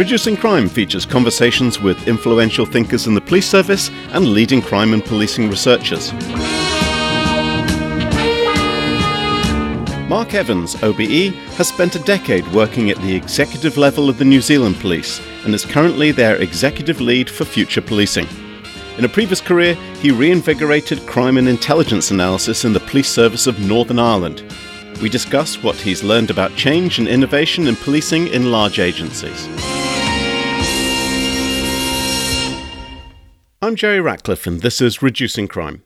Reducing Crime features conversations with influential thinkers in the police service and leading crime and policing researchers. Mark Evans, OBE, has spent a decade working at the executive level of the New Zealand Police and is currently their executive lead for future policing. In a previous career, he reinvigorated crime and intelligence analysis in the police service of Northern Ireland. We discuss what he's learned about change and innovation in policing in large agencies. I'm Jerry Ratcliffe, and this is Reducing Crime.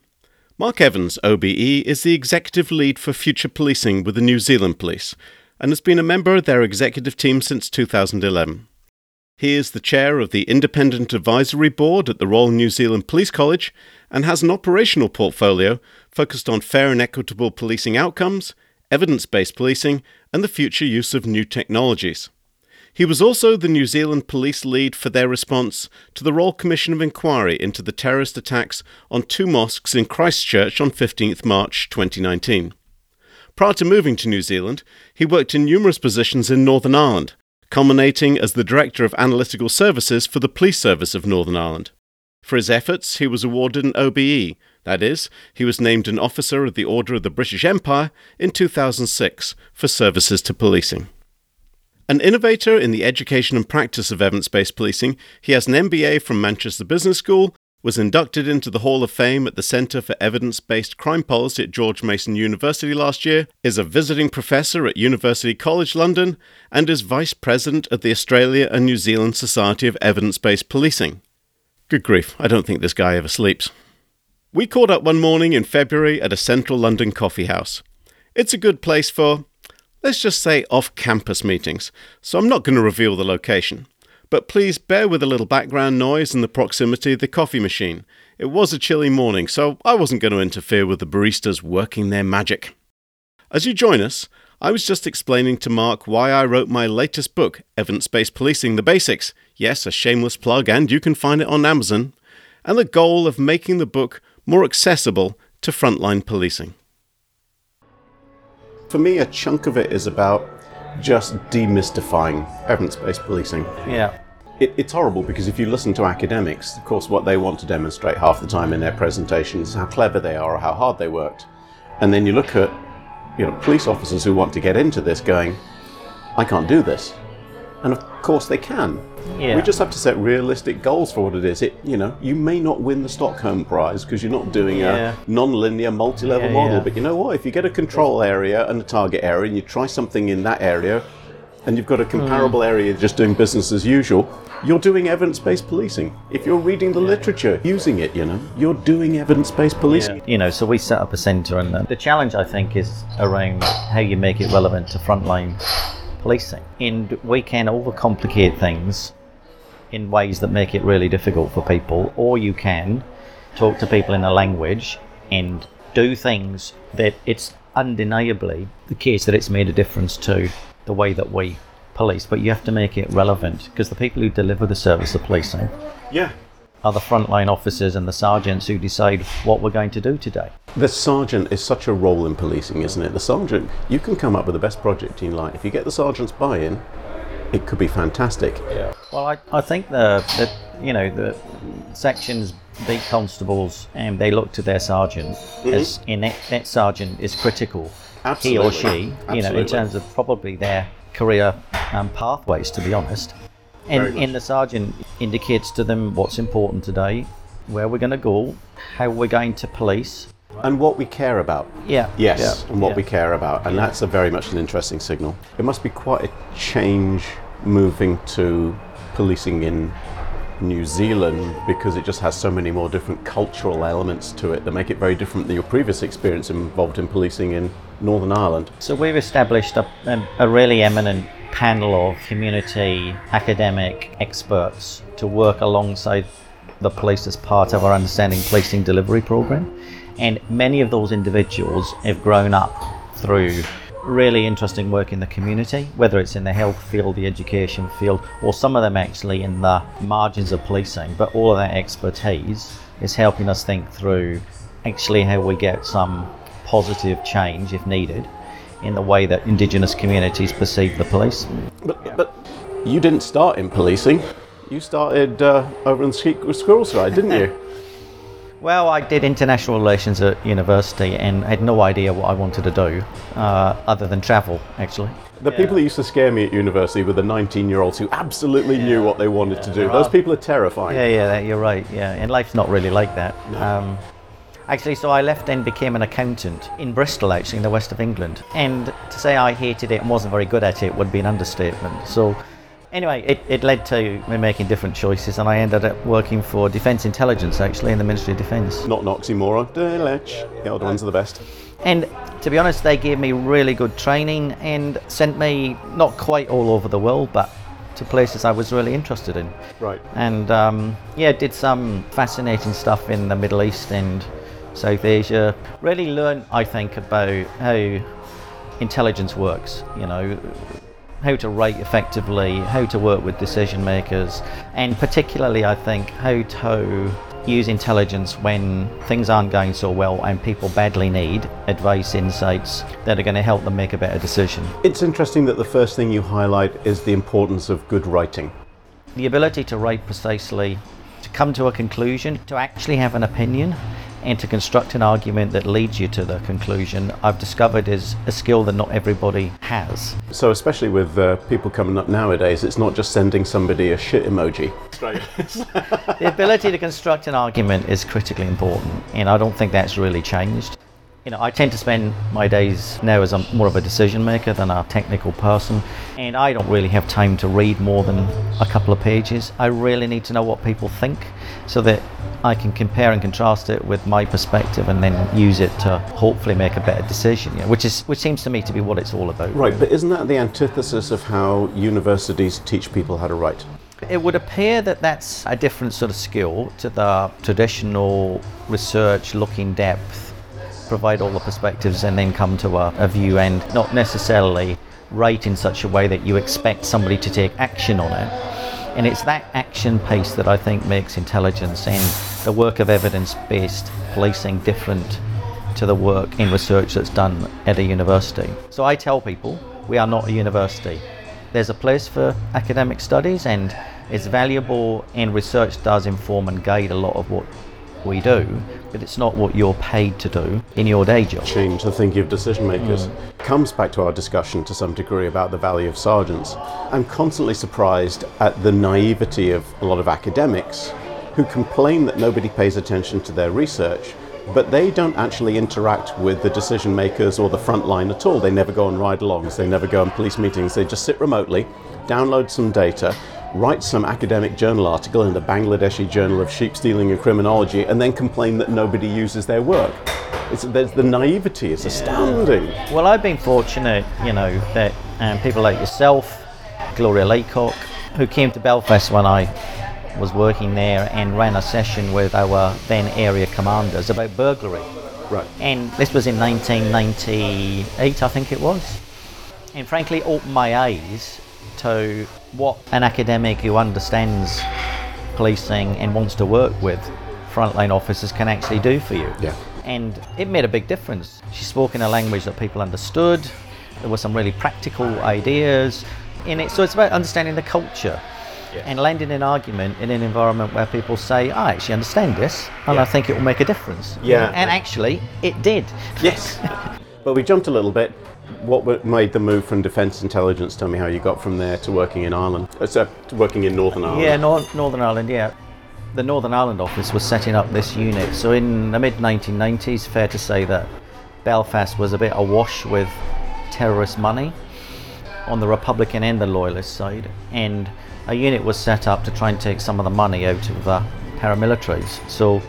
Mark Evans, OBE, is the executive lead for future policing with the New Zealand Police and has been a member of their executive team since 2011. He is the chair of the Independent Advisory Board at the Royal New Zealand Police College and has an operational portfolio focused on fair and equitable policing outcomes, evidence based policing, and the future use of new technologies. He was also the New Zealand police lead for their response to the Royal Commission of Inquiry into the terrorist attacks on two mosques in Christchurch on 15th March 2019. Prior to moving to New Zealand, he worked in numerous positions in Northern Ireland, culminating as the Director of Analytical Services for the Police Service of Northern Ireland. For his efforts, he was awarded an OBE, that is, he was named an Officer of the Order of the British Empire in 2006 for services to policing. An innovator in the education and practice of evidence based policing, he has an MBA from Manchester Business School, was inducted into the Hall of Fame at the Centre for Evidence Based Crime Policy at George Mason University last year, is a visiting professor at University College London, and is vice president of the Australia and New Zealand Society of Evidence Based Policing. Good grief, I don't think this guy ever sleeps. We caught up one morning in February at a central London coffee house. It's a good place for let's just say off campus meetings, so I'm not going to reveal the location. But please bear with a little background noise and the proximity of the coffee machine. It was a chilly morning, so I wasn't going to interfere with the baristas working their magic. As you join us, I was just explaining to Mark why I wrote my latest book, Evidence Based Policing The Basics. Yes, a shameless plug, and you can find it on Amazon. And the goal of making the book more accessible to frontline policing for me, a chunk of it is about just demystifying evidence based policing. Yeah. It, it's horrible because if you listen to academics, of course, what they want to demonstrate half the time in their presentations is how clever they are or how hard they worked. And then you look at you know, police officers who want to get into this going, I can't do this. And of course they can. Yeah. We just have to set realistic goals for what it is. It, you know, you may not win the Stockholm Prize because you're not doing Yeah. a non-linear multi-level Yeah, model. yeah. But you know what? If you get a control area and a target area, and you try something in that area, and you've got a comparable Hmm. area just doing business as usual, you're doing evidence-based policing. If you're reading the literature, using it, you know, you're doing evidence-based policing. You know, so we set up a centre, and the challenge I think is around how you make it relevant to frontline policing. And we can overcomplicate things in ways that make it really difficult for people, or you can talk to people in a language and do things that it's undeniably the case that it's made a difference to the way that we police, but you have to make it relevant because the people who deliver the service of policing Yeah. Are the frontline officers and the sergeants who decide what we're going to do today. The sergeant is such a role in policing, isn't it? The sergeant, you can come up with the best project you like. If you get the sergeant's buy-in, it could be fantastic. Yeah. Well, I, I think the, the you know the sections big constables and they look to their sergeant as in that, that sergeant is critical. Absolutely. He or Absolutely. she, you know, in terms of probably their career um, pathways, to be honest. And, and the sergeant indicates to them what's important today, where we're going to go, how we're going to police. And what we care about. Yeah. Yes, Yeah. and what Yeah. we care about. And that's a very much an interesting signal. It must be quite a change moving to policing in New Zealand because it just has so many more different cultural elements to it that make it very different than your previous experience involved in policing in Northern Ireland. So we've established a, a really eminent panel of community academic experts to work alongside the police as part of our Understanding Policing Delivery program. And many of those individuals have grown up through really interesting work in the community, whether it's in the health field, the education field, or some of them actually in the margins of policing. But all of that expertise is helping us think through actually how we get some positive change, if needed, in the way that Indigenous communities perceive the police. But, but You didn't start in policing. You started uh, over on the squirrel side, didn't you? Well, I did international relations at university and had no idea what I wanted to do uh, other than travel, actually. The yeah. people that used to scare me at university were the 19 year olds who absolutely yeah. knew what they wanted yeah, to do. Those people are terrifying. Yeah, yeah, you're right. Yeah, and life's not really like that. No. Um, actually, so I left and became an accountant in Bristol, actually, in the west of England. And to say I hated it and wasn't very good at it would be an understatement. So anyway, it, it led to me making different choices, and I ended up working for Defence Intelligence, actually, in the Ministry of Defence. Not an oxymoron. The old ones are the best. And to be honest, they gave me really good training and sent me not quite all over the world, but to places I was really interested in. Right. And um, yeah, did some fascinating stuff in the Middle East and South Asia. Really learn, I think, about how intelligence works. You know, how to write effectively, how to work with decision makers, and particularly, I think, how to use intelligence when things aren't going so well and people badly need advice, insights that are going to help them make a better decision. It's interesting that the first thing you highlight is the importance of good writing. The ability to write precisely, to come to a conclusion, to actually have an opinion, and to construct an argument that leads you to the conclusion, I've discovered is a skill that not everybody has. So, especially with uh, people coming up nowadays, it's not just sending somebody a shit emoji. The ability to construct an argument is critically important, and I don't think that's really changed. You know, I tend to spend my days now as I'm more of a decision maker than a technical person, and I don't really have time to read more than a couple of pages. I really need to know what people think so that I can compare and contrast it with my perspective and then use it to hopefully make a better decision, yeah, which is which seems to me to be what it's all about. Right, but isn't that the antithesis of how universities teach people how to write? It would appear that that's a different sort of skill to the traditional research, look in depth, provide all the perspectives, and then come to a, a view and not necessarily write in such a way that you expect somebody to take action on it. And it's that action pace that I think makes intelligence and the work of evidence based policing different to the work in research that's done at a university. So I tell people we are not a university. There's a place for academic studies and it's valuable and research does inform and guide a lot of what we do, but it's not what you're paid to do in your day job. Change the thinking of decision makers. Mm. Comes back to our discussion to some degree about the value of sergeants. I'm constantly surprised at the naivety of a lot of academics who complain that nobody pays attention to their research but they don't actually interact with the decision makers or the front line at all. They never go on ride alongs, they never go on police meetings, they just sit remotely, download some data, write some academic journal article in the Bangladeshi Journal of Sheep Stealing and Criminology, and then complain that nobody uses their work. It's, the naivety is astounding. Well, I've been fortunate, you know, that um, people like yourself, Gloria Laycock, who came to Belfast when I was working there and ran a session with our then area commanders about burglary. Right. And this was in 1998, I think it was. And frankly, opened my eyes to what an academic who understands policing and wants to work with frontline officers can actually do for you. Yeah. And it made a big difference. She spoke in a language that people understood. There were some really practical ideas in it. So it's about understanding the culture yeah. and landing an argument in an environment where people say, I actually understand this and yeah. I think it will make a difference. Yeah. And actually, it did. Yes. but we jumped a little bit what made the move from defence intelligence? Tell me how you got from there to working in Ireland, uh, working in Northern Ireland. Yeah, Nor- Northern Ireland. Yeah, the Northern Ireland office was setting up this unit. So in the mid 1990s, fair to say that Belfast was a bit awash with terrorist money on the Republican and the Loyalist side, and a unit was set up to try and take some of the money out of the paramilitaries. So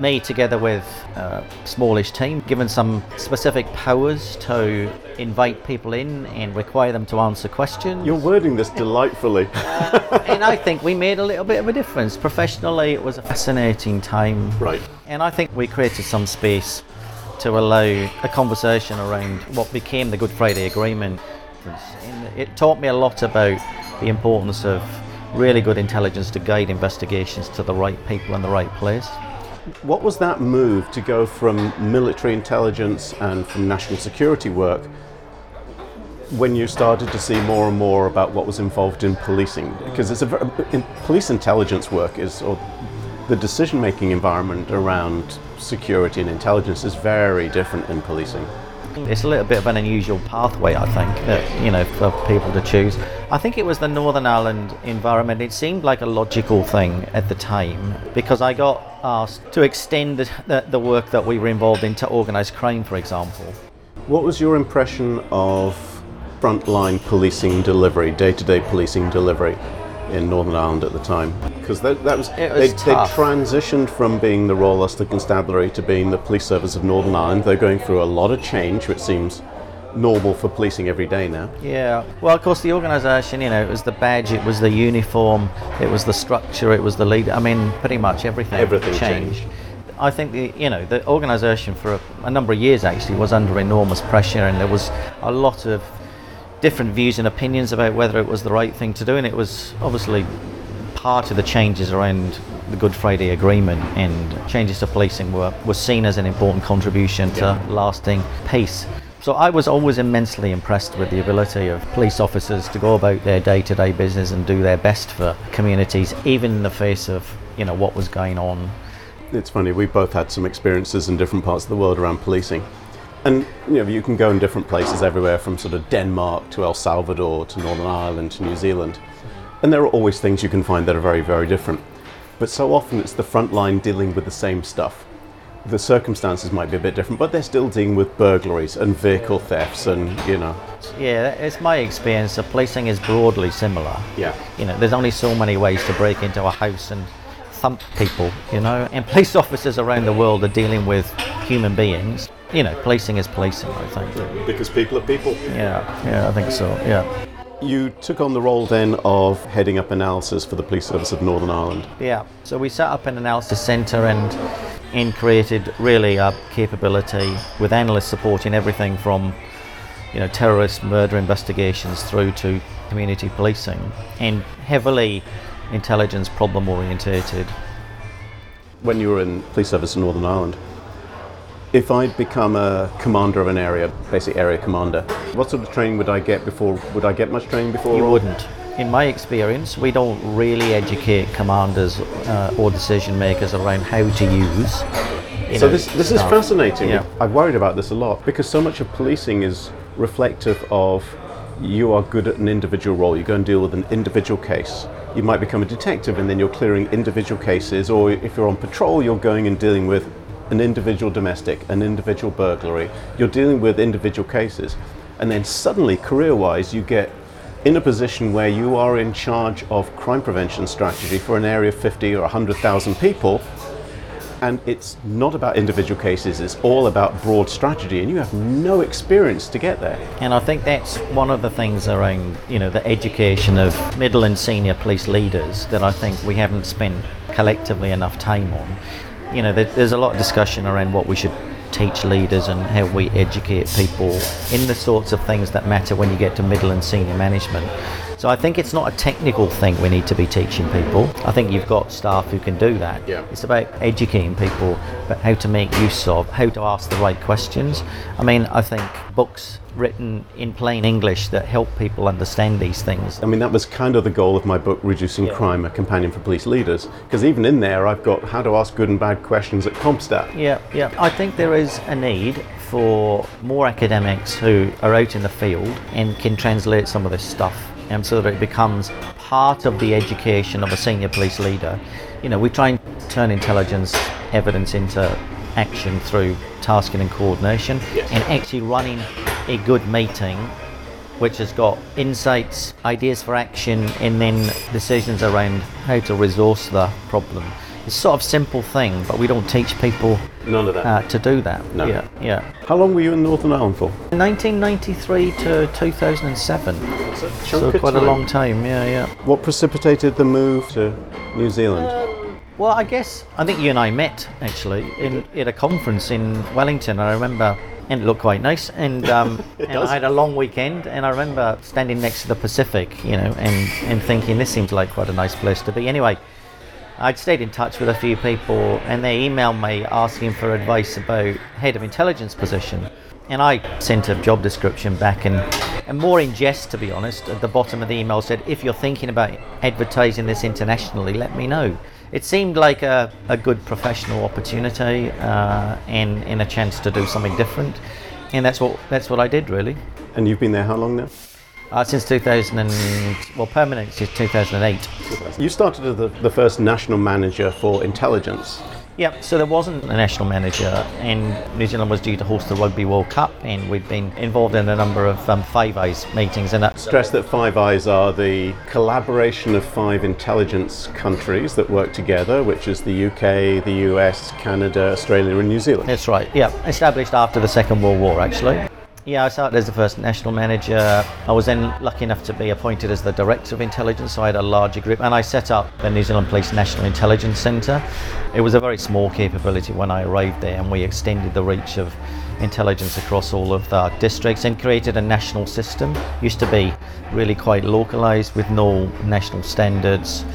me together with a smallish team given some specific powers to invite people in and require them to answer questions. You're wording this delightfully. uh, and I think we made a little bit of a difference. Professionally, it was a fascinating time. Right. And I think we created some space to allow a conversation around what became the Good Friday Agreement. And it taught me a lot about the importance of really good intelligence to guide investigations to the right people in the right place. What was that move to go from military intelligence and from national security work when you started to see more and more about what was involved in policing? Because it's a very, in, police intelligence work is, or the decision-making environment around security and intelligence is very different in policing. It's a little bit of an unusual pathway, I think, that, you know, for people to choose. I think it was the Northern Ireland environment. It seemed like a logical thing at the time because I got asked to extend the, the, the work that we were involved in to organised crime, for example. What was your impression of frontline policing delivery, day-to-day policing delivery in Northern Ireland at the time? Because that, that was, was they, they transitioned from being the Royal Ulster Constabulary to being the Police Service of Northern Ireland. They're going through a lot of change, which seems normal for policing every day now. Yeah. Well, of course, the organisation, you know, it was the badge, it was the uniform, it was the structure, it was the leader. I mean, pretty much everything, Everything changed. changed. I think the you know the organisation for a, a number of years actually was under enormous pressure, and there was a lot of different views and opinions about whether it was the right thing to do, and it was obviously part of the changes around the Good Friday Agreement and changes to policing were, were seen as an important contribution to lasting peace. So I was always immensely impressed with the ability of police officers to go about their day-to-day business and do their best for communities, even in the face of you know what was going on. It's funny, we both had some experiences in different parts of the world around policing. And you know, you can go in different places everywhere from sort of Denmark to El Salvador to Northern Ireland to New Zealand. And there are always things you can find that are very, very different. But so often it's the front line dealing with the same stuff. The circumstances might be a bit different, but they're still dealing with burglaries and vehicle thefts and, you know, Yeah, it's my experience that policing is broadly similar. yeah. You know, there's only so many ways to break into a house and thump people, you know, and police officers around the world are dealing with human beings. You know, policing is policing, I think. Because people are people. Yeah, yeah, I think so, yeah. You took on the role then of heading up analysis for the Police Service of Northern Ireland. Yeah, so we set up an analysis centre and, and created really a capability with analysts supporting everything from you know, terrorist murder investigations through to community policing and heavily intelligence problem orientated. when you were in police service in Northern Ireland, if I'd become a commander of an area, basic area commander, what sort of training would I get before? Would I get much training before? You wouldn't. In my experience, we don't really educate commanders uh, or decision makers around how to use. So know, this this is fascinating. Yeah. I've worried about this a lot because so much of policing is reflective of you are good at an individual role. You go and deal with an individual case. You might become a detective and then you're clearing individual cases, or if you're on patrol, you're going and dealing with an individual domestic, an individual burglary. You're dealing with individual cases. And then suddenly, career wise, you get in a position where you are in charge of crime prevention strategy for an area of 50 or 100,000 people and it's not about individual cases it's all about broad strategy and you have no experience to get there And I think that's one of the things around, you know, the education of middle and senior police leaders that I think we haven't spent collectively enough time on. You know, there, there's a lot of discussion around what we should teach leaders and how we educate people in the sorts of things that matter when you get to middle and senior management. So I think it's not a technical thing we need to be teaching people. I think you've got staff who can do that. Yeah. It's about educating people about how to make use of, how to ask the right questions. I mean, I think books written in plain English that help people understand these things. i mean that was kind of the goal of my book reducing Yeah. crime a companion for police leaders because even in there i've got how to ask good and bad questions at compstat Yeah, yeah. I think there is a need for more academics who are out in the field and can translate some of this stuff, and so that it becomes part of the education of a senior police leader. You know, we try and turn intelligence evidence into action through tasking and coordination, and actually running a good meeting which has got insights, ideas for action, and then decisions around how to resource the problem. It's sort of simple thing, but we don't teach people none of that uh, to do that. No. Yeah, yeah. how long were you in northern ireland for 1993 to 2007, so quite a long time. Yeah, yeah. what precipitated the move to new zealand Well, I guess I think you and I met actually in at a conference in Wellington. I remember, and it looked quite nice. And um, and does. I had a long weekend, and I remember standing next to the Pacific, you know, and and thinking this seems like quite a nice place to be. Anyway, I'd stayed in touch with a few people, and they emailed me asking for advice about head of intelligence position. And I sent a job description back, and and more in jest, to be honest. At the bottom of the email said, if you're thinking about advertising this internationally, let me know. It seemed like a, a good professional opportunity uh, and, and a chance to do something different. And that's what that's what I did really. And you've been there how long now? Uh, since 2000 and well, permanent since 2008. You started as the, the first national manager for intelligence. Yep, so there wasn't a national manager, and New Zealand was due to host the Rugby World Cup, and we'd been involved in a number of um, Five Eyes meetings. And that Stress that Five Eyes are the collaboration of five intelligence countries that work together, which is the UK, the US, Canada, Australia, and New Zealand. That's right. Yeah, established after the Second World War, actually. Yeah, I started as the first national manager. I was then lucky enough to be appointed as the director of intelligence, so I had a larger group, and I set up the New Zealand Police National Intelligence Centre. It was a very small capability when I arrived there, and we extended the reach of intelligence across all of the districts and created a national system. Used to be really quite localised with no national standards.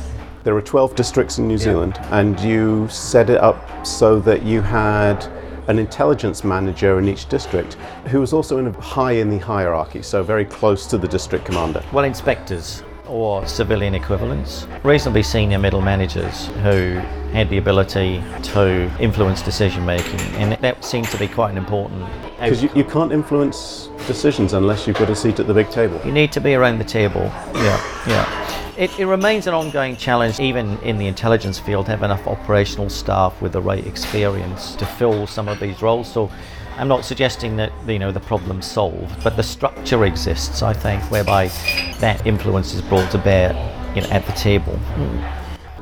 There are 12 districts in New Zealand, and you set it up so that you had an intelligence manager in each district who was also in a, high in the hierarchy, so very close to the district commander. Well, inspectors or civilian equivalents, reasonably senior middle managers who had the ability to influence decision making, and that seemed to be quite an important. Because you, you can't influence decisions unless you've got a seat at the big table. You need to be around the table. Yeah, yeah. It, it, remains an ongoing challenge, even in the intelligence field, to have enough operational staff with the right experience to fill some of these roles. So, I'm not suggesting that you know the problem's solved, but the structure exists. I think whereby that influence is brought to bear, you know, at the table.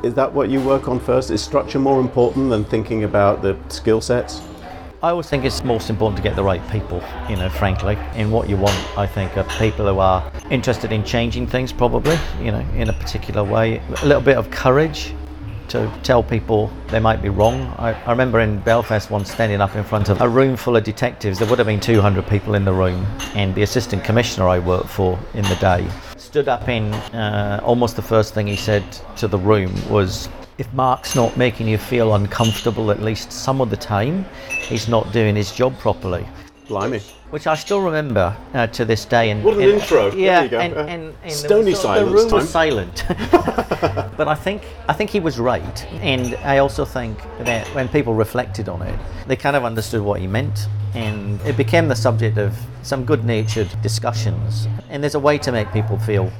Is that what you work on first? Is structure more important than thinking about the skill sets? I always think it's most important to get the right people, you know, frankly. And what you want, I think, are people who are interested in changing things, probably, you know, in a particular way. A little bit of courage to tell people they might be wrong. I, I, remember in Belfast once standing up in front of a room full of detectives. There would have been 200 people in the room, and the assistant commissioner I worked for in the day stood up in uh, almost the first thing he said to the room was, if Mark's not making you feel uncomfortable at least some of the time, he's not doing his job properly. Blimey. Which I still remember uh, to this day. And, what an and, intro! Yeah, and, and, and, stony silence. The room time. was silent, but I think I think he was right, and I also think that when people reflected on it, they kind of understood what he meant, and it became the subject of some good-natured discussions. And there's a way to make people feel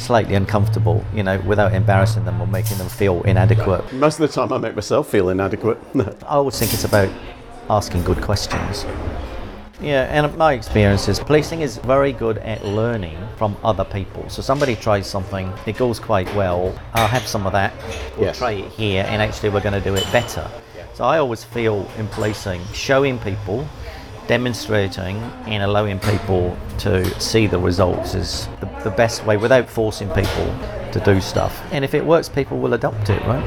slightly uncomfortable, you know, without embarrassing them or making them feel inadequate. Most of the time, I make myself feel inadequate. I always think it's about asking good questions. Yeah, and my experience is policing is very good at learning from other people. So somebody tries something, it goes quite well. I'll have some of that. We'll Yes. try it here, and actually we're going to do it better. So I always feel in policing, showing people, demonstrating, and allowing people to see the results is the, the best way without forcing people to do stuff. And if it works, people will adopt it, right?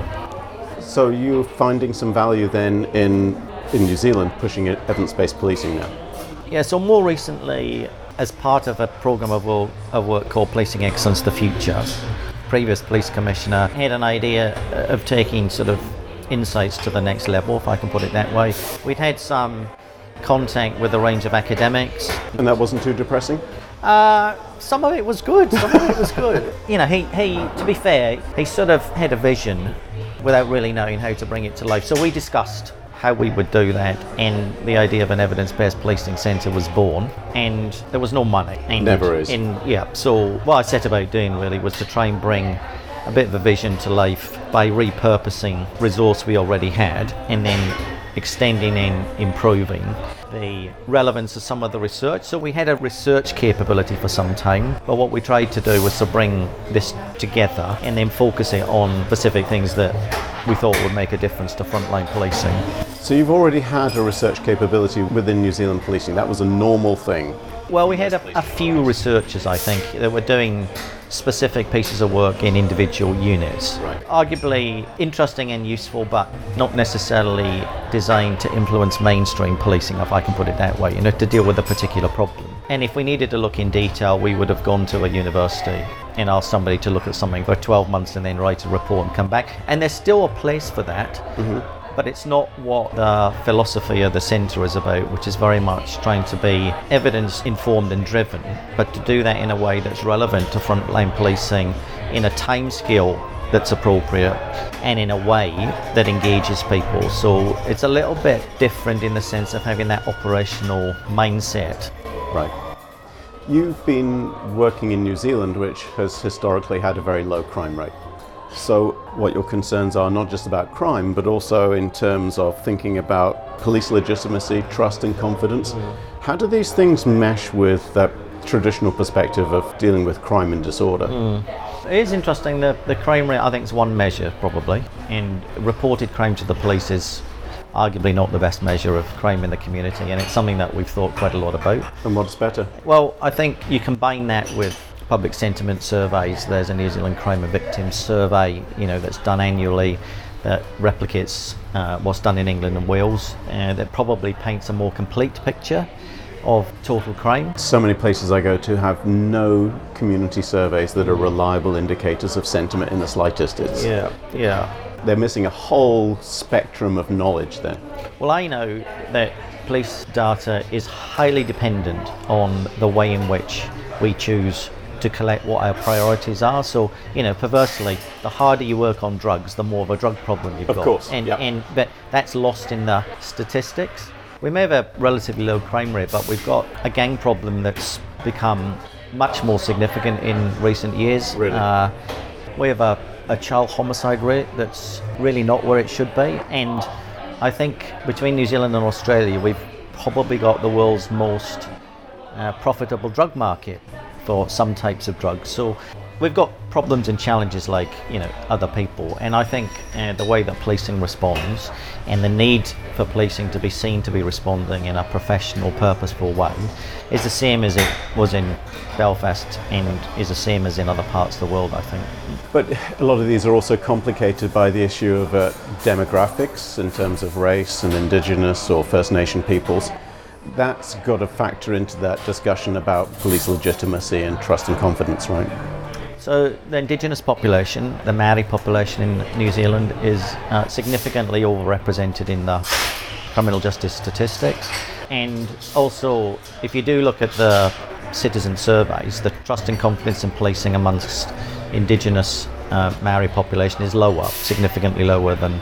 So you're finding some value then in in New Zealand pushing evidence-based policing now. Yeah, so more recently, as part of a program of work, of work called Policing Excellence the Future, previous police commissioner had an idea of taking sort of insights to the next level, if I can put it that way. We'd had some contact with a range of academics. And that wasn't too depressing? Uh, some of it was good. Some of it was good. You know, he, he, to be fair, he sort of had a vision without really knowing how to bring it to life. So we discussed how we would do that, and the idea of an evidence-based policing centre was born. And there was no money. And, Never is. And yeah, so what I set about doing really was to try and bring a bit of a vision to life by repurposing resource we already had, and then extending and improving the relevance of some of the research. So we had a research capability for some time, but what we tried to do was to bring this together and then focus it on specific things that we thought would make a difference to frontline policing. So you've already had a research capability within New Zealand policing. That was a normal thing. Well, we had a, a few researchers, I think, that were doing specific pieces of work in individual units. Right. Arguably interesting and useful, but not necessarily designed to influence mainstream policing, if I can put it that way, you know, to deal with a particular problem. And if we needed to look in detail, we would have gone to a university and asked somebody to look at something for 12 months and then write a report and come back. And there's still a place for that. Mm-hmm. But it's not what the philosophy of the centre is about, which is very much trying to be evidence informed and driven, but to do that in a way that's relevant to frontline policing in a time scale that's appropriate and in a way that engages people. So it's a little bit different in the sense of having that operational mindset. Right. You've been working in New Zealand, which has historically had a very low crime rate. So, what your concerns are not just about crime, but also in terms of thinking about police legitimacy, trust, and confidence. Mm. How do these things mesh with that traditional perspective of dealing with crime and disorder? Mm. It is interesting. The, the crime rate, I think, is one measure probably, and reported crime to the police is arguably not the best measure of crime in the community, and it's something that we've thought quite a lot about. And what's better? Well, I think you combine that with public sentiment surveys. There's a New Zealand Crime and Victims survey, you know, that's done annually that replicates uh, what's done in England and Wales, uh, that probably paints a more complete picture of total crime. So many places I go to have no community surveys that are reliable indicators of sentiment in the slightest. It's yeah, yeah. They're missing a whole spectrum of knowledge there. Well, I know that police data is highly dependent on the way in which we choose to collect what our priorities are. So, you know, perversely, the harder you work on drugs, the more of a drug problem you've of got. Of course. And, yep. and but that's lost in the statistics. We may have a relatively low crime rate, but we've got a gang problem that's become much more significant in recent years. Really? Uh, we have a, a child homicide rate that's really not where it should be. And I think between New Zealand and Australia, we've probably got the world's most uh, profitable drug market for some types of drugs. So we've got problems and challenges like you know other people, and I think uh, the way that policing responds and the need for policing to be seen to be responding in a professional, purposeful way is the same as it was in Belfast and is the same as in other parts of the world. I think. But a lot of these are also complicated by the issue of uh, demographics in terms of race and Indigenous or First Nation peoples that's got to factor into that discussion about police legitimacy and trust and confidence, right? So, the indigenous population, the Maori population in New Zealand, is uh, significantly overrepresented in the criminal justice statistics. And also, if you do look at the citizen surveys, the trust and confidence in policing amongst indigenous uh, Maori population is lower, significantly lower than,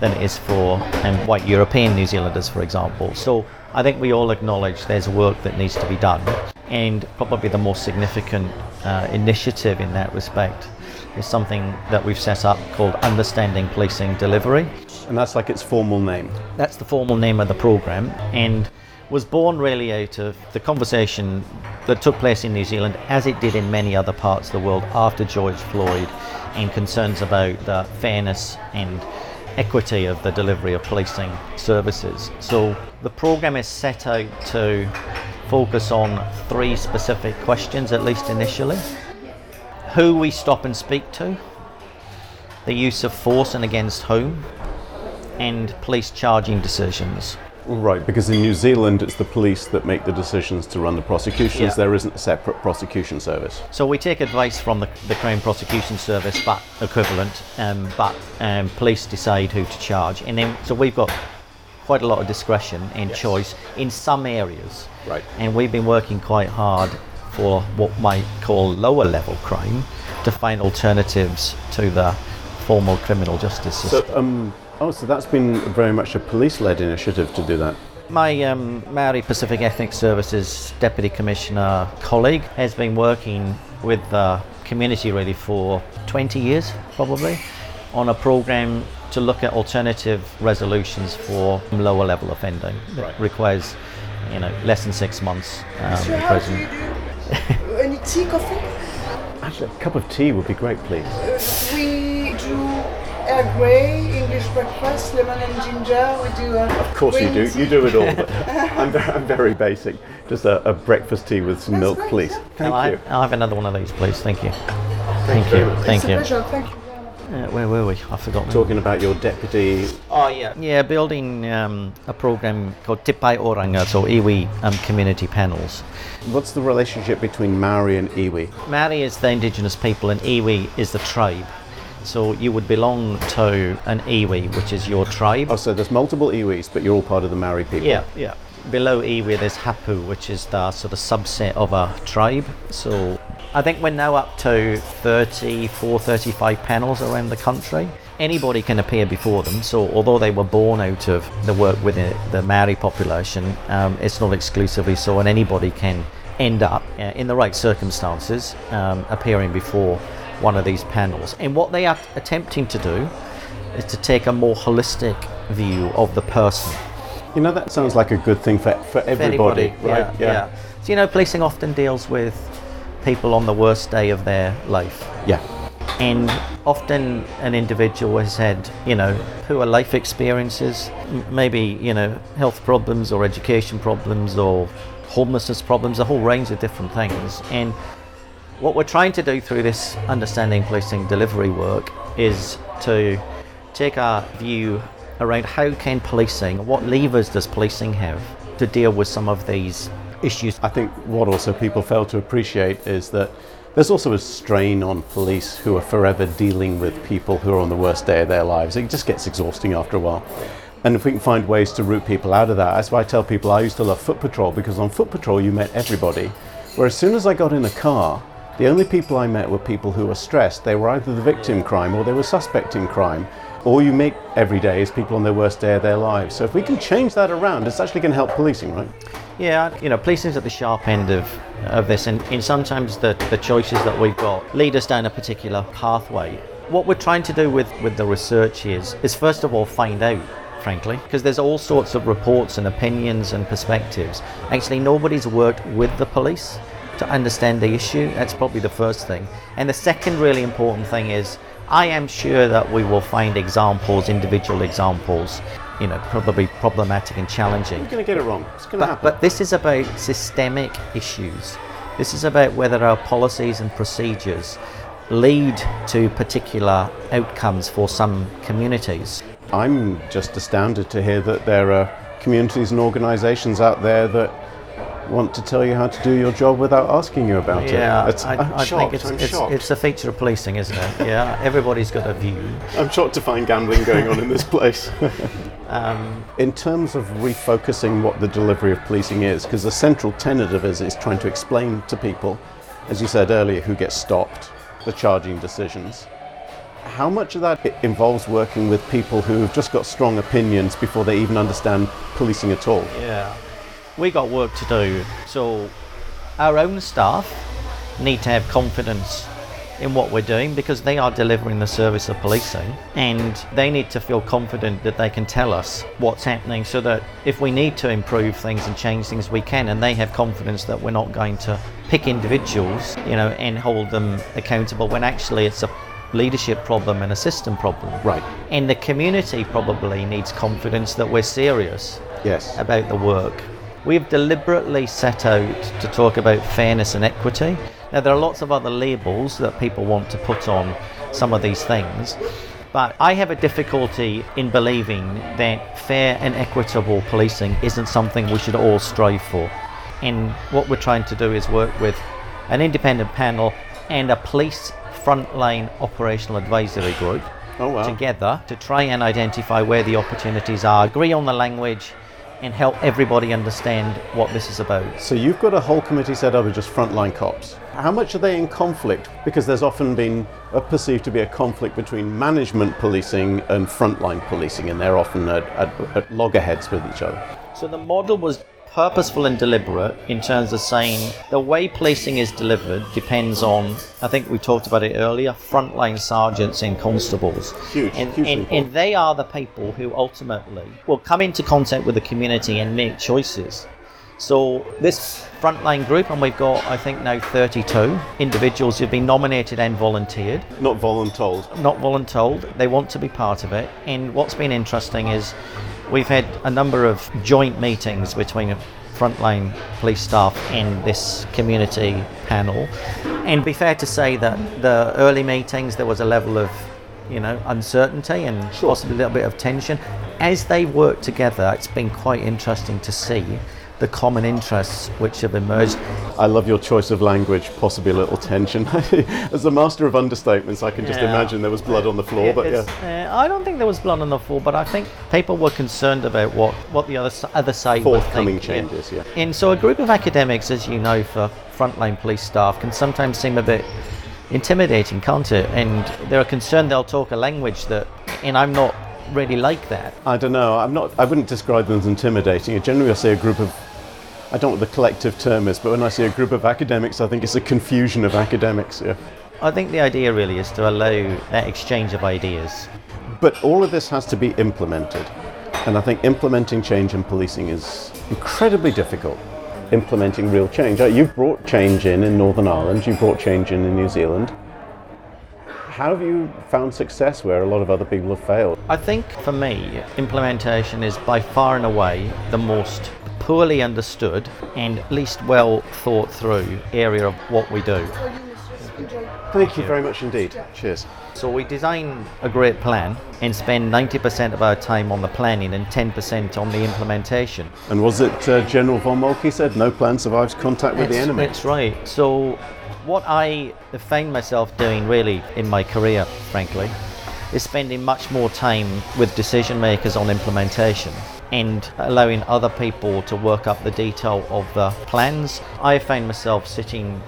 than it is for um, white European New Zealanders, for example. So, I think we all acknowledge there's work that needs to be done, and probably the most significant uh, initiative in that respect is something that we've set up called Understanding Policing Delivery. And that's like its formal name? That's the formal name of the program, and was born really out of the conversation that took place in New Zealand, as it did in many other parts of the world after George Floyd, and concerns about the fairness and equity of the delivery of policing services. So the program is set out to focus on three specific questions, at least initially. Who we stop and speak to, the use of force and against whom, and police charging decisions. Right, because in New Zealand it's the police that make the decisions to run the prosecutions. Yeah. There isn't a separate prosecution service. So we take advice from the, the Crown Prosecution Service, but equivalent, um, but um, police decide who to charge. And then, so we've got quite a lot of discretion and yes. choice in some areas. Right. And we've been working quite hard for what might call lower level crime to find alternatives to the formal criminal justice system. So, um, Oh, so that's been very much a police led initiative to do that. My um, Maori Pacific Ethnic Services Deputy Commissioner colleague has been working with the community really for 20 years, probably, on a program to look at alternative resolutions for lower level offending that right. requires, you know, less than six months um, in prison. Any tea, coffee? Actually, a cup of tea would be great, please. Uh, we do Earl Grey, English breakfast, lemon and ginger. We do. of course you do. You do it all. I'm, very, I'm very basic. Just a, a breakfast tea with some That's milk, great, please. Yeah. Thank I'll you. Have, I'll have another one of these, please. Thank you. Thank, Thank you. Thank it's you. A pleasure. Thank you. Uh, where were we? I forgot. Talking about your deputy. Oh yeah, yeah, building um, a program called Te Pae Oranga, so iwi um, community panels. What's the relationship between Maori and iwi? Maori is the indigenous people, and iwi is the tribe. So you would belong to an iwi, which is your tribe. Oh, so there's multiple iwis, but you're all part of the Maori people. Yeah, yeah. Below iwi, there's hapu, which is the sort of subset of a tribe. So I think we're now up to 34, 35 panels around the country. Anybody can appear before them. So although they were born out of the work with the, Maori population, um, it's not exclusively so, and anybody can end up uh, in the right circumstances um, appearing before one of these panels. And what they are attempting to do is to take a more holistic view of the person. You know, that sounds like a good thing for, for everybody, right? Yeah, yeah. So, you know, policing often deals with people on the worst day of their life. Yeah. And often an individual has had, you know, poor life experiences, maybe, you know, health problems or education problems or homelessness problems, a whole range of different things. And what we're trying to do through this understanding policing delivery work is to take our view around how can policing, what levers does policing have to deal with some of these issues. I think what also people fail to appreciate is that there's also a strain on police who are forever dealing with people who are on the worst day of their lives. It just gets exhausting after a while. And if we can find ways to root people out of that, that's why I tell people I used to love foot patrol because on foot patrol you met everybody. Where as soon as I got in a car, the only people I met were people who were stressed. They were either the victim crime or they were suspecting crime. All you meet every day is people on their worst day of their lives. So if we can change that around, it's actually going to help policing, right? Yeah, you know, policing's at the sharp end of, of this, and, and sometimes the, the choices that we've got lead us down a particular pathway. What we're trying to do with, with the research is, is first of all find out, frankly, because there's all sorts of reports and opinions and perspectives. Actually, nobody's worked with the police to understand the issue. That's probably the first thing. And the second really important thing is I am sure that we will find examples, individual examples, you know, probably problematic and challenging. You're going to get it wrong. It's going to happen. but this is about systemic issues. This is about whether our policies and procedures lead to particular outcomes for some communities. I'm just astounded to hear that there are communities and organisations out there that want to tell you how to do your job without asking you about Yeah, it. It's, I, I think it's, it's, it's a feature of policing, isn't it? Yeah, everybody's got a view. I'm shocked to find gambling going on in this place. Um, in terms of refocusing what the delivery of policing is, because the central tenet of it is trying to explain to people, as you said earlier, who gets stopped, the charging decisions. How much of that involves working with people who've just got strong opinions before they even understand policing at all? Yeah, we got work to do. So, our own staff need to have confidence in what we're doing because they are delivering the service of policing and they need to feel confident that they can tell us what's happening so that if we need to improve things and change things we can and they have confidence that we're not going to pick individuals you know and hold them accountable when actually it's a leadership problem and a system problem Right. and the community probably needs confidence that we're serious Yes. about the work. We've deliberately set out to talk about fairness and equity. Now, there are lots of other labels that people want to put on some of these things, but I have a difficulty in believing that fair and equitable policing isn't something we should all strive for. And what we're trying to do is work with an independent panel and a police frontline operational advisory group Oh, wow. together to try and identify where the opportunities are, agree on the language, and help everybody understand what this is about. So you've got a whole committee set up of just frontline cops. How much are they in conflict? Because there's often been a perceived to be a conflict between management policing and frontline policing, and they're often at, at, at loggerheads with each other. So the model was purposeful and deliberate in terms of saying the way policing is delivered depends on, I think we talked about it earlier, frontline sergeants and constables. Huge, And, hugely and, and they are the people who ultimately will come into contact with the community and make choices. So this frontline group, and we've got I think now 32 individuals who've been nominated and volunteered, Not voluntold. not voluntold. They want to be part of it. And what's been interesting is we've had a number of joint meetings between frontline police staff and this community panel. And be fair to say that the early meetings there was a level of you know uncertainty and possibly a little bit of tension. As they work together, it's been quite interesting to see the common interests which have emerged. I love your choice of language, possibly a little tension. As a master of understatements, I can just Yeah. imagine there was blood on the floor, but yeah. Uh, I don't think there was blood on the floor, but I think people were concerned about what, what the other, other side Forthcoming changes, yeah. And so a group of academics, as you know, for frontline police staff can sometimes seem a bit intimidating, can't it? And they're concerned they'll talk a language that, and I'm not really like that. I don't know. I'm not. I wouldn't describe them as intimidating. Generally, I say a group of. I don't know what the collective term is, but when I see a group of academics, I think it's a confusion of academics. Yeah. I think the idea really is to allow that exchange of ideas. But all of this has to be implemented, and I think implementing change in policing is incredibly difficult. Implementing real change. You've brought change in in Northern Ireland. You've brought change in in New Zealand. How have you found success where a lot of other people have failed? I think for me, implementation is by far and away the most poorly understood and least well thought through area of what we do. Thank you very much indeed. Cheers. So we design a great plan and spend 90% of our time on the planning and 10% on the implementation. And was it uh, General von Moltke said, no plan survives contact with the enemy? That's right. So, what I have found myself doing really in my career, frankly, is spending much more time with decision makers on implementation and allowing other people to work up the detail of the plans. I found myself sitting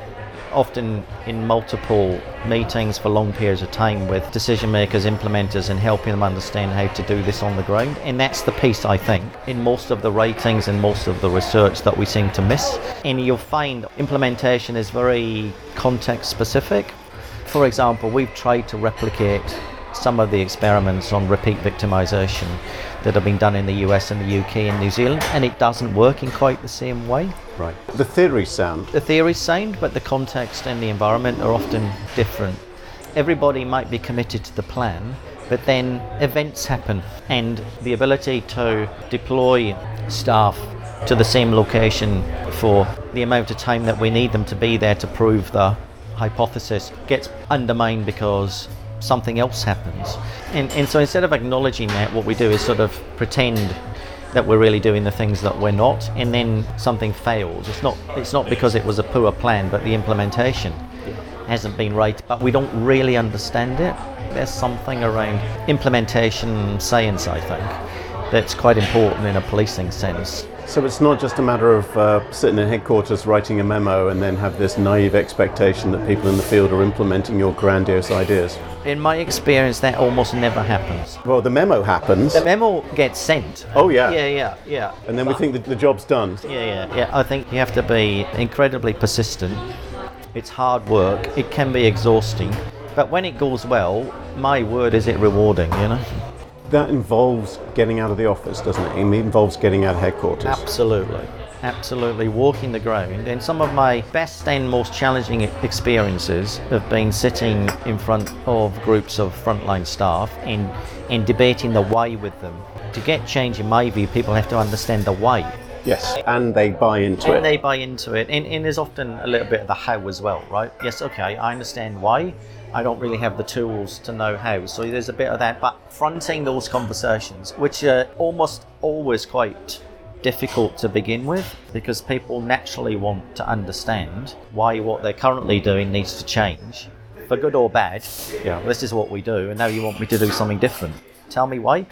often in multiple meetings for long periods of time with decision makers, implementers, and helping them understand how to do this on the ground. And that's the piece I think in most of the writings and most of the research that we seem to miss. And you'll find implementation is very context specific. For example, we've tried to replicate some of the experiments on repeat victimization that have been done in the US and the UK and New Zealand, and it doesn't work in quite the same way. Right. The theory's sound. The theory's sound, but the context and the environment are often different. Everybody might be committed to the plan, but then events happen, and the ability to deploy staff to the same location for the amount of time that we need them to be there to prove the hypothesis gets undermined because something else happens. And, and so instead of acknowledging that, what we do is sort of pretend that we're really doing the things that we're not, and then something fails. It's not it's not because it was a poor plan, but the implementation hasn't been right. But we don't really understand it. There's something around implementation science, I think, that's quite important in a policing sense. So it's not just a matter of uh, sitting in headquarters writing a memo and then have this naive expectation that people in the field are implementing your grandiose ideas. In my experience, that almost never happens. Well, the memo happens, The memo gets sent. Oh, yeah. Yeah, yeah, yeah. and then we think that the job's done. Yeah, yeah, yeah. I think you have to be incredibly persistent. It's hard work. It can be exhausting, but when it goes well, my word, is it rewarding? You know. That involves getting out of the office, doesn't it? It involves getting out of headquarters. Absolutely. Absolutely, walking the ground. And some of my best and most challenging experiences have been sitting in front of groups of frontline staff and, and debating the why with them. To get change, in my view, people have to understand the why. Yes, and they buy into And it. they buy into it. And, and there's often a little bit of the how as well, right? Yes, okay, I understand why. I don't really have the tools to know how. So there's a bit of that. But fronting those conversations, which are almost always quite difficult to begin with because people naturally want to understand why what they're currently doing needs to change for good or bad. Yeah. This is what we do, and now you want me to do something different. Tell me why.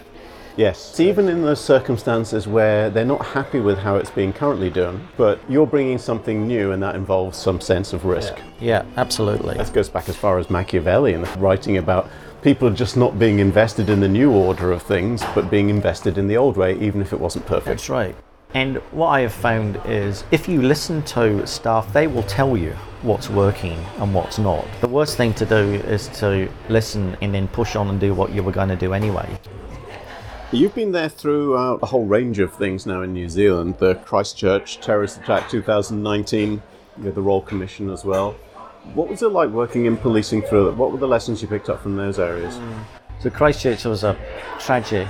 Yes. It's even in those circumstances where they're not happy with how it's being currently done, but you're bringing something new and that involves some sense of risk. Yeah, absolutely. That goes back as far as Machiavelli and writing about people just not being invested in the new order of things, but being invested in the old way, even if it wasn't perfect. That's right. And what I have found is if you listen to staff, they will tell you what's working and what's not. The worst thing to do is to listen and then push on and do what you were going to do anyway. You've been there throughout a whole range of things now in New Zealand the Christchurch terrorist attack 2019, with the Royal Commission as well. What was it like working in policing through it? What were the lessons you picked up from those areas? Mm. So Christchurch was a tragic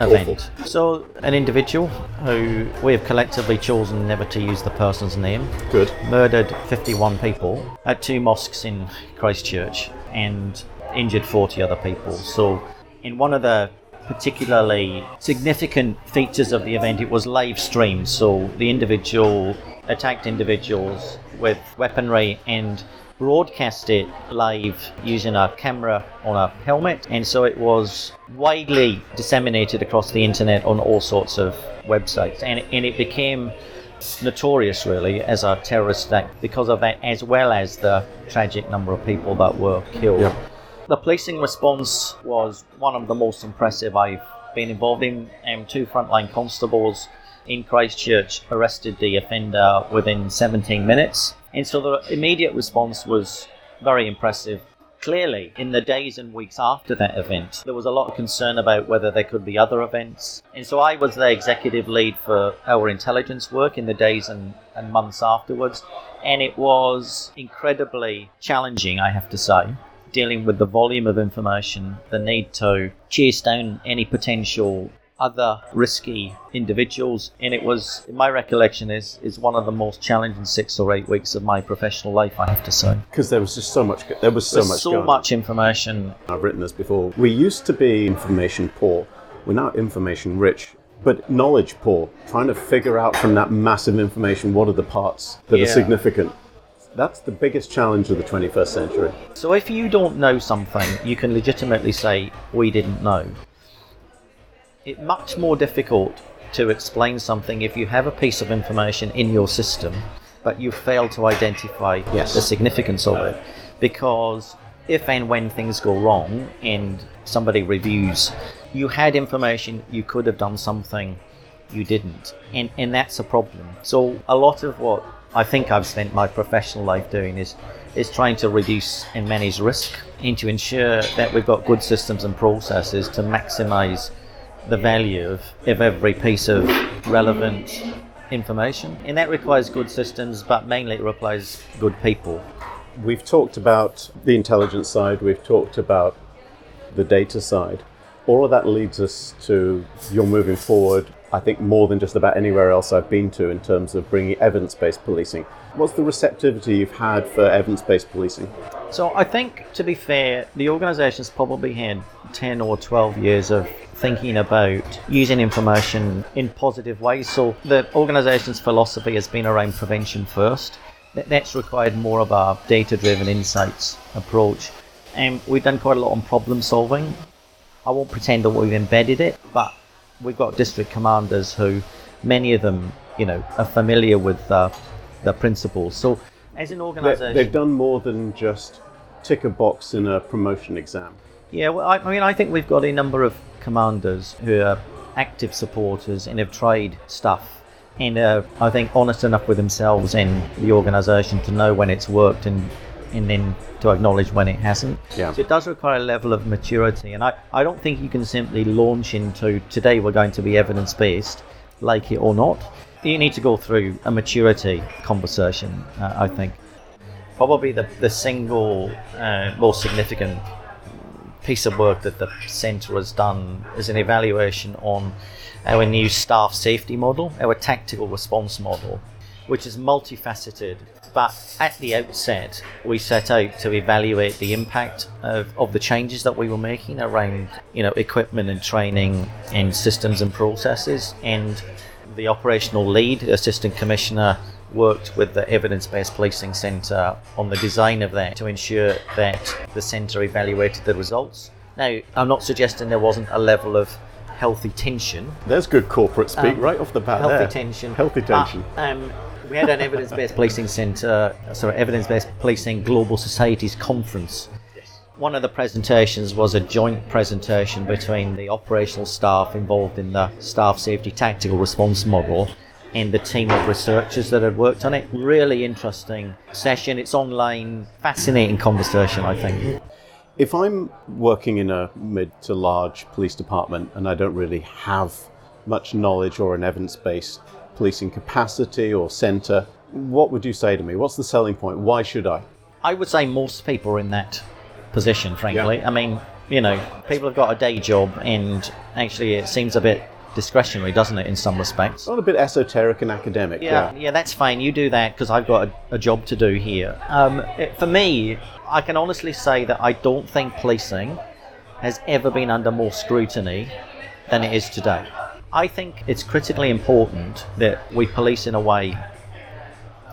event. So an individual who we have collectively chosen never to use the person's name Good. murdered 51 people at two mosques in Christchurch and injured 40 other people. So, in one of the particularly significant features of the event, it was live streamed. So the individual attacked individuals with weaponry and broadcast it live using a camera on a helmet. And so it was widely disseminated across the internet on all sorts of websites. And, and it became notorious really as a terrorist act because of that, as well as the tragic number of people that were killed. Yeah. The policing response was one of the most impressive I've been involved in. Um, two frontline constables in Christchurch arrested the offender within 17 minutes. And so the immediate response was very impressive. Clearly, in the days and weeks after that event, there was a lot of concern about whether there could be other events. And so I was the executive lead for our intelligence work in the days and, and months afterwards. And it was incredibly challenging, I have to say dealing with the volume of information, the need to chase down any potential other risky individuals and it was in my recollection is is one of the most challenging six or eight weeks of my professional life i have to say Because there was just so much. There was so There's much. so going much information I've written this before. We used to be information poor. We're now information rich, but knowledge poor. Trying to figure out from that massive information what are the parts that are significant. That's the biggest challenge of the 21st century. so if you don't know something you can legitimately say we didn't know it's much more difficult to explain something if you have a piece of information in your system but you fail to identify Yes. the significance of it because if and when things go wrong and somebody reviews you had information you could have done something you didn't and and that's a problem so a lot of what i think i've spent my professional life doing is is trying to reduce and manage risk and to ensure that we've got good systems and processes to maximize the value of, of every piece of relevant information and that requires good systems but mainly it requires good people We've talked about the intelligence side, we've talked about the data side. All of that leads us to you're moving forward, I think, more than just about anywhere else I've been to in terms of bringing evidence based policing. What's the receptivity you've had for evidence based policing? So I think, to be fair, the organisation's probably had 10 or 12 years of thinking about using information in positive ways. So the organisation's philosophy has been around prevention first. That's required more of a data-driven insights approach. And we've done quite a lot on problem solving. I won't pretend that we've embedded it, but we've got district commanders who, many of them, you know, are familiar with uh, the principles. So as an organisation, they've done more than just tick a box in a promotion exam. Yeah, well, I, I mean, I think we've got a number of commanders who are active supporters and have tried stuff and are, I think, honest enough with themselves and the organisation to know when it's worked and and then to acknowledge when it hasn't. Yeah. So it does require a level of maturity, and I, I don't think you can simply launch into today we're going to be evidence based, like it or not. You need to go through a maturity conversation, uh, I think. Probably the, the single uh, most significant piece of work that the centre has done is an evaluation on our new staff safety model, our tactical response model, which is multifaceted. But at the outset, we set out to evaluate the impact of, of the changes that we were making around, you know, equipment and training and systems and processes. And the operational lead, assistant commissioner, worked with the Evidence Based Policing Centre on the design of that to ensure that the centre evaluated the results. Now, I'm not suggesting there wasn't a level of healthy tension, There's good corporate speak Um, right off the bat healthy there. tension. Healthy but, tension. um, we had an evidence-based policing centre, sorry, evidence-based policing global societies conference. One of the presentations was a joint presentation between the operational staff involved in the staff safety tactical response model and the team of researchers that had worked on it. Really interesting session. It's online, fascinating conversation, I think. If I'm working in a mid to large police department and I don't really have much knowledge or an evidence based policing capacity or centre, what would you say to me? What's the selling point? Why should I? I would say most people are in that position, frankly. Yeah. I mean, you know, people have got a day job, and actually, it seems a bit discretionary, doesn't it, in some respects? Not a bit esoteric and academic. Yeah, yeah, that's fine. You do that because I've got a, a job to do here. Um, it- for me, I can honestly say that I don't think policing has ever been under more scrutiny than it is today. I think it's critically important that we police in a way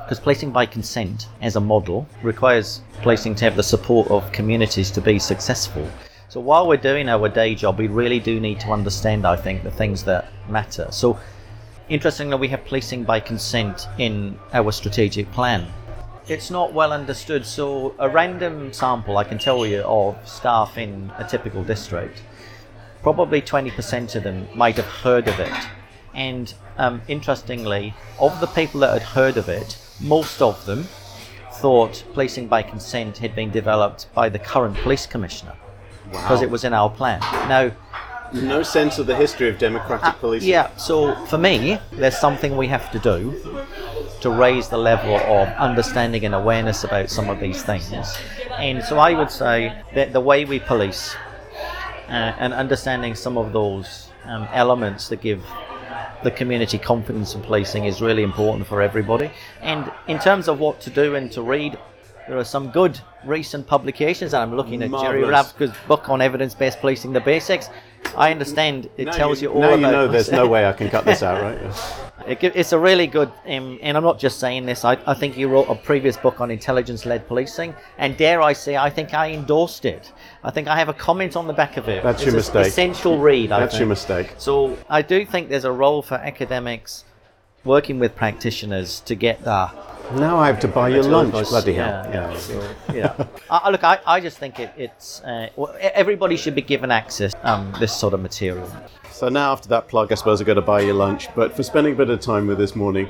because policing by consent as a model requires policing to have the support of communities to be successful. So while we're doing our day job, we really do need to understand, I think, the things that matter. So interestingly, we have policing by consent in our strategic plan. It's not well understood. So a random sample, I can tell you, of staff in a typical district, probably 20% of them might have heard of it. And um, interestingly, of the people that had heard of it, most of them thought policing by consent had been developed by the current police commissioner because Wow. it was in our plan. Now, No sense of the history of democratic policing. yeah, so for me, there's something we have to do to raise the level of understanding and awareness about some of these things. And so I would say that the way we police uh, and understanding some of those um, elements that give the community confidence in policing is really important for everybody. And in terms of what to do and to read, there are some good recent publications. And I'm looking at Jerry Marvellous. Ratcliffe's book on evidence-based policing, the basics. I understand it Now tells you, all now about. you know there's no way I can cut this out, right? It, it's a really good, um, and I'm not just saying this. I, I think you wrote a previous book on intelligence-led policing, and dare I say, I think I endorsed it. I think I have a comment on the back of it. That's It's your mistake. Essential read. I That's your mistake. So I do think there's a role for academics working with practitioners to get that. Now I have to buy your lunch. Bloody hell. Yeah, yeah. So, yeah. I, I- look, I, I just think it, it's uh, everybody should be given access um, this sort of material. So now after that plug, I suppose I've got to buy you lunch. But for spending a bit of time with this morning,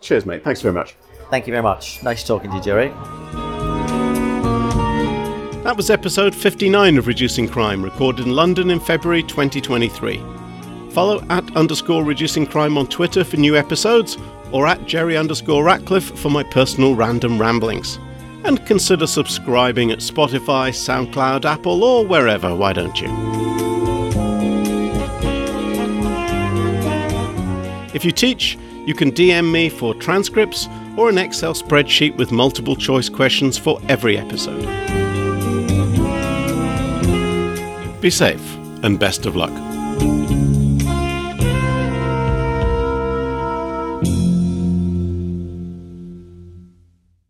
cheers, mate. Thanks very much. Thank you very much. Nice talking to you, Jerry. That was episode 59 of Reducing Crime, recorded in London in February 2023. Follow at underscore reducing crime on Twitter for new episodes, or at Jerry underscore Ratcliffe for my personal random ramblings. And consider subscribing at Spotify, SoundCloud, Apple, or wherever, why don't you? If you teach, you can DM me for transcripts or an Excel spreadsheet with multiple choice questions for every episode. Be safe and best of luck.